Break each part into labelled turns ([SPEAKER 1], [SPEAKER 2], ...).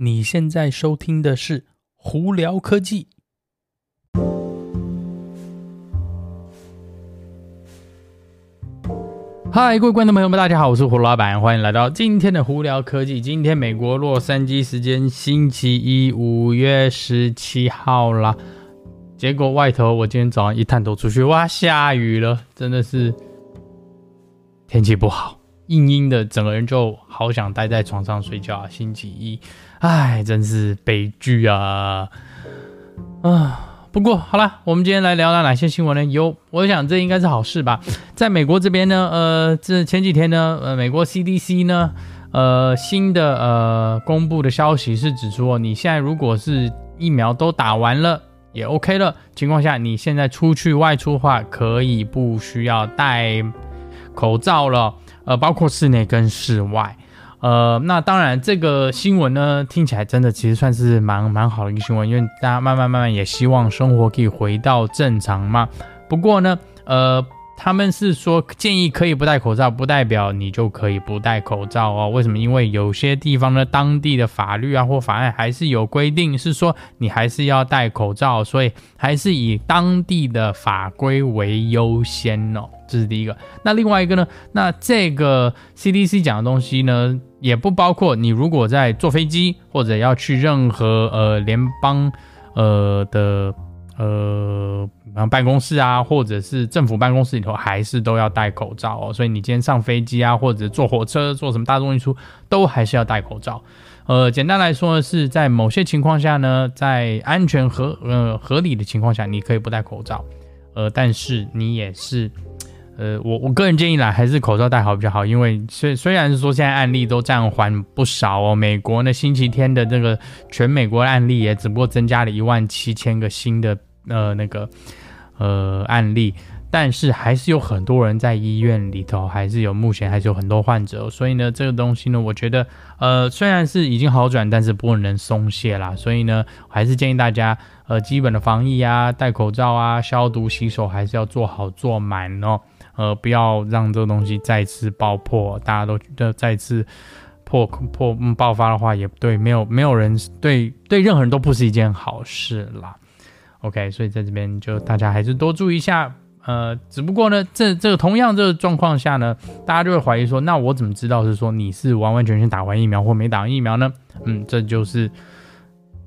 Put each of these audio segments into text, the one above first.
[SPEAKER 1] 你现在收听的是胡聊科技。嗨，各位观众朋友们，大家好，我是胡老板，欢迎来到今天的胡聊科技。今天美国洛杉矶时间星期一，五月十七号啦。结果外头我今天早上一探头出去，哇，下雨了，真的是天气不好。硬硬的，整个人就好想待在床上睡觉啊！星期一，唉，真是悲剧啊！啊，不过好了，我们今天来聊聊哪些新闻呢？有，我想这应该是好事吧。在美国这边呢，呃，这前几天呢，呃，美国 CDC 呢，呃，新的呃公布的消息是指出，你现在如果是疫苗都打完了，也 OK 了情况下，你现在出去外出的话，可以不需要戴口罩了。呃，包括室内跟室外，呃，那当然这个新闻呢，听起来真的其实算是蛮蛮好的一个新闻，因为大家慢慢慢慢也希望生活可以回到正常嘛。不过呢，呃。他们是说建议可以不戴口罩，不代表你就可以不戴口罩哦。为什么？因为有些地方的当地的法律啊或法案还是有规定，是说你还是要戴口罩，所以还是以当地的法规为优先哦。这是第一个。那另外一个呢？那这个 CDC 讲的东西呢，也不包括你如果在坐飞机或者要去任何呃联邦呃的呃。然后办公室啊，或者是政府办公室里头，还是都要戴口罩哦。所以你今天上飞机啊，或者坐火车、坐什么大众运输，都还是要戴口罩。呃，简单来说呢，是在某些情况下呢，在安全合呃合理的情况下，你可以不戴口罩。呃，但是你也是，呃，我我个人建议啦，还是口罩戴好比较好。因为虽虽然是说现在案例都暂缓不少哦，美国呢星期天的这个全美国案例也只不过增加了一万七千个新的呃那个。呃，案例，但是还是有很多人在医院里头，还是有目前还是有很多患者，所以呢，这个东西呢，我觉得，呃，虽然是已经好转，但是不能松懈啦，所以呢，还是建议大家，呃，基本的防疫啊，戴口罩啊，消毒洗手，还是要做好做满哦，呃，不要让这个东西再次爆破，大家都觉得再次破破爆发的话，也对，没有没有人对对任何人都不是一件好事啦。OK，所以在这边就大家还是多注意一下，呃，只不过呢，这这个同样这个状况下呢，大家就会怀疑说，那我怎么知道是说你是完完全全打完疫苗或没打完疫苗呢？嗯，这就是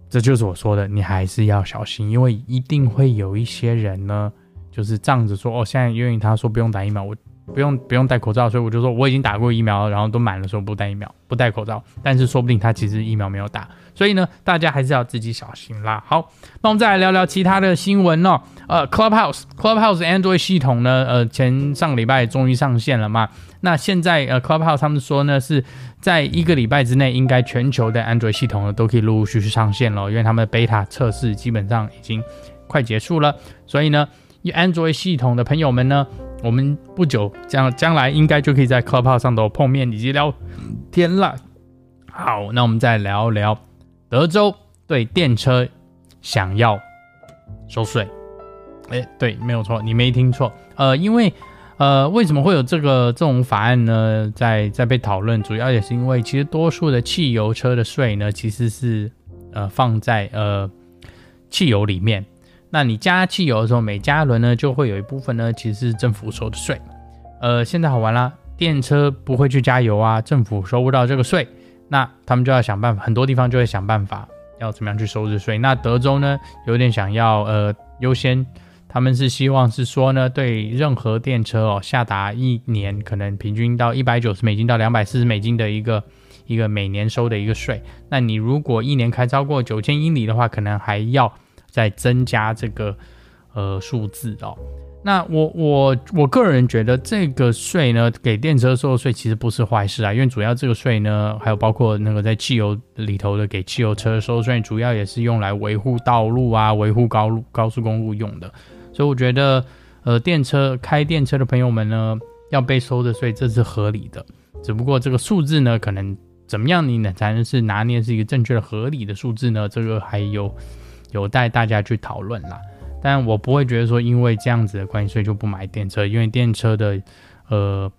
[SPEAKER 1] 这就是我说的，你还是要小心，因为一定会有一些人呢，就是仗着说哦，现在因为他说不用打疫苗，我。不用不用戴口罩，所以我就说我已经打过疫苗，然后都满了，说不戴疫苗，不戴口罩。但是说不定他其实疫苗没有打，所以呢，大家还是要自己小心啦。好，那我们再来聊聊其他的新闻哦。呃，Clubhouse Clubhouse Android 系统呢，呃，前上个礼拜终于上线了嘛。那现在呃，Clubhouse 他们说呢，是在一个礼拜之内，应该全球的 Android 系统呢都可以陆陆续续上线了，因为他们的 Beta 测试基本上已经快结束了，所以呢。Android 系统的朋友们呢，我们不久将将来应该就可以在 Clubhouse 上头碰面以及聊天了。好，那我们再聊聊德州对电车想要收税。哎，对，没有错，你没听错。呃，因为呃，为什么会有这个这种法案呢？在在被讨论，主要也是因为其实多数的汽油车的税呢，其实是呃放在呃汽油里面。那你加汽油的时候，每加一轮呢，就会有一部分呢，其实是政府收的税。呃，现在好玩啦，电车不会去加油啊，政府收不到这个税，那他们就要想办法，很多地方就会想办法要怎么样去收这税。那德州呢，有点想要呃优先，他们是希望是说呢，对任何电车哦，下达一年可能平均到一百九十美金到两百四十美金的一个一个每年收的一个税。那你如果一年开超过九千英里的话，可能还要。在增加这个呃数字哦，那我我我个人觉得这个税呢，给电车收税其实不是坏事啊，因为主要这个税呢，还有包括那个在汽油里头的给汽油车收税，主要也是用来维护道路啊、维护高路高速公路用的，所以我觉得呃电车开电车的朋友们呢，要被收的税这是合理的，只不过这个数字呢，可能怎么样你呢才能是拿捏是一个正确的合理的数字呢？这个还有。有待大家去讨论啦，但我不会觉得说因为这样子的关系，所以就不买电车，因为电车的，呃，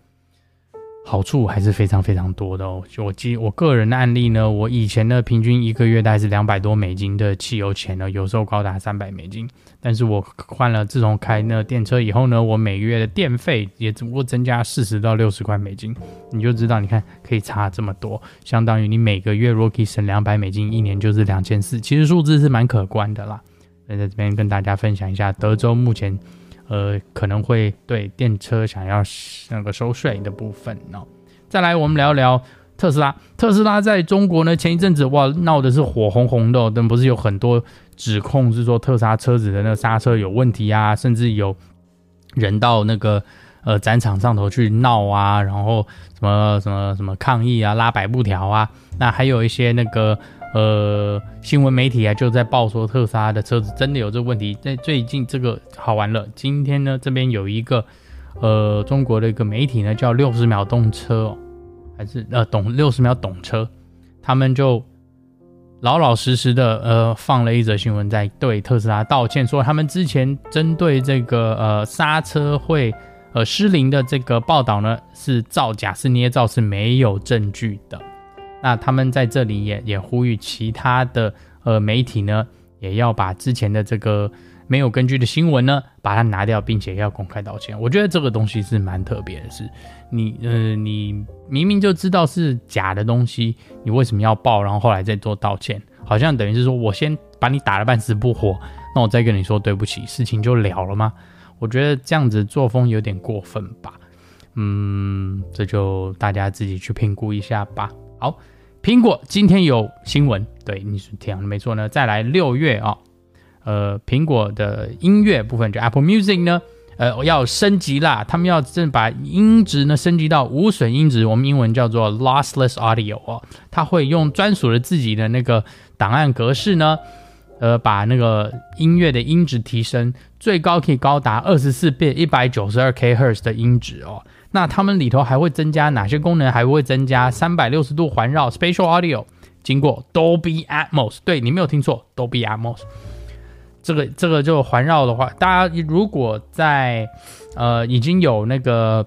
[SPEAKER 1] 好处还是非常非常多的哦。就我记我个人的案例呢，我以前呢平均一个月大概是两百多美金的汽油钱呢，有时候高达三百美金。但是我换了自从开那电车以后呢，我每个月的电费也只不过增加四十到六十块美金，你就知道，你看可以差这么多，相当于你每个月如果可以省两百美金，一年就是两千四，其实数字是蛮可观的啦。那在这边跟大家分享一下，德州目前。呃，可能会对电车想要那个收税的部分哦。再来，我们聊聊特斯拉。特斯拉在中国呢，前一阵子哇闹的是火红红的，但不是有很多指控是说特斯拉车子的那个刹车有问题啊，甚至有人到那个呃展场上头去闹啊，然后什么什么什么抗议啊，拉白布条啊。那还有一些那个。呃，新闻媒体啊就在报说特斯拉的车子真的有这个问题。在最近这个好玩了，今天呢这边有一个呃中国的一个媒体呢叫六十秒动车哦，还是呃懂六十秒懂车，他们就老老实实的呃放了一则新闻在对特斯拉道歉，说他们之前针对这个呃刹车会呃失灵的这个报道呢是造假，是捏造，是没有证据的。那他们在这里也也呼吁其他的呃媒体呢，也要把之前的这个没有根据的新闻呢，把它拿掉，并且要公开道歉。我觉得这个东西是蛮特别的是，你呃你明明就知道是假的东西，你为什么要报，然后后来再做道歉？好像等于是说我先把你打得半死不活，那我再跟你说对不起，事情就了了吗？我觉得这样子作风有点过分吧。嗯，这就大家自己去评估一下吧。好。苹果今天有新闻，对，你是听的没错呢。再来六月啊、哦，呃，苹果的音乐部分就 Apple Music 呢，呃，要升级啦。他们要正把音质呢升级到无损音质，我们英文叫做 Lossless Audio 哦。它会用专属的自己的那个档案格式呢，呃，把那个音乐的音质提升，最高可以高达二十四倍一百九十二 kHz 的音质哦。那他们里头还会增加哪些功能？还会增加三百六十度环绕 （Spatial Audio），经过 Dolby Atmos。对，你没有听错，Dolby Atmos。这个这个就环绕的话，大家如果在呃已经有那个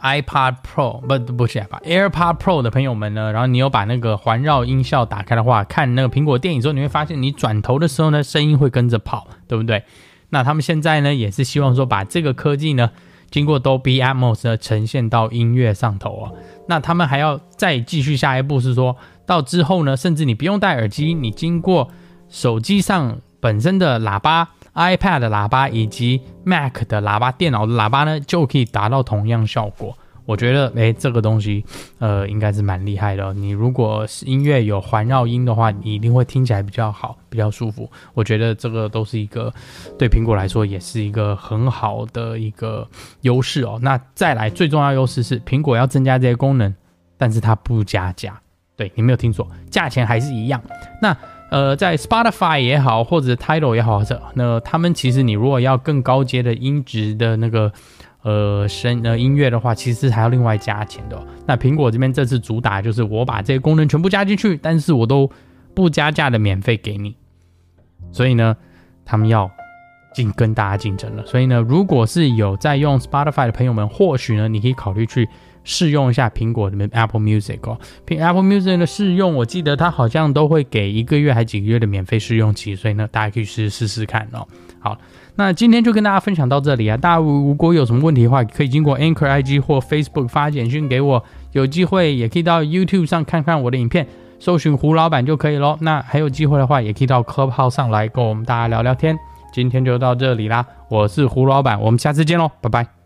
[SPEAKER 1] iPod Pro 不不是 iPod AirPod Pro 的朋友们呢，然后你有把那个环绕音效打开的话，看那个苹果电影之后，你会发现你转头的时候呢，声音会跟着跑，对不对？那他们现在呢，也是希望说把这个科技呢。经过 Dolby Atmos 的呈现到音乐上头啊，那他们还要再继续下一步，是说到之后呢，甚至你不用戴耳机，你经过手机上本身的喇叭、iPad 的喇叭以及 Mac 的喇叭、电脑的喇叭呢，就可以达到同样效果。我觉得，诶，这个东西，呃，应该是蛮厉害的。你如果是音乐有环绕音的话，你一定会听起来比较好，比较舒服。我觉得这个都是一个对苹果来说也是一个很好的一个优势哦。那再来，最重要优势是苹果要增加这些功能，但是它不加价。对，你没有听错，价钱还是一样。那呃，在 Spotify 也好，或者 Tidal 也好，这那他们其实你如果要更高阶的音质的那个。呃，声呃音乐的话，其实还要另外加钱的。那苹果这边这次主打就是我把这些功能全部加进去，但是我都不加价的免费给你。所以呢，他们要竞跟大家竞争了。所以呢，如果是有在用 Spotify 的朋友们，或许呢，你可以考虑去试用一下苹果的 Apple Music 哦。苹 Apple Music 的试用，我记得它好像都会给一个月还几个月的免费试用期，所以呢，大家可以试试试看哦。好。那今天就跟大家分享到这里啊！大家如果有什么问题的话，可以经过 Anchor IG 或 Facebook 发简讯给我。有机会也可以到 YouTube 上看看我的影片，搜寻胡老板就可以咯。那还有机会的话，也可以到 Club 号上来跟我们大家聊聊天。今天就到这里啦，我是胡老板，我们下次见喽，拜拜。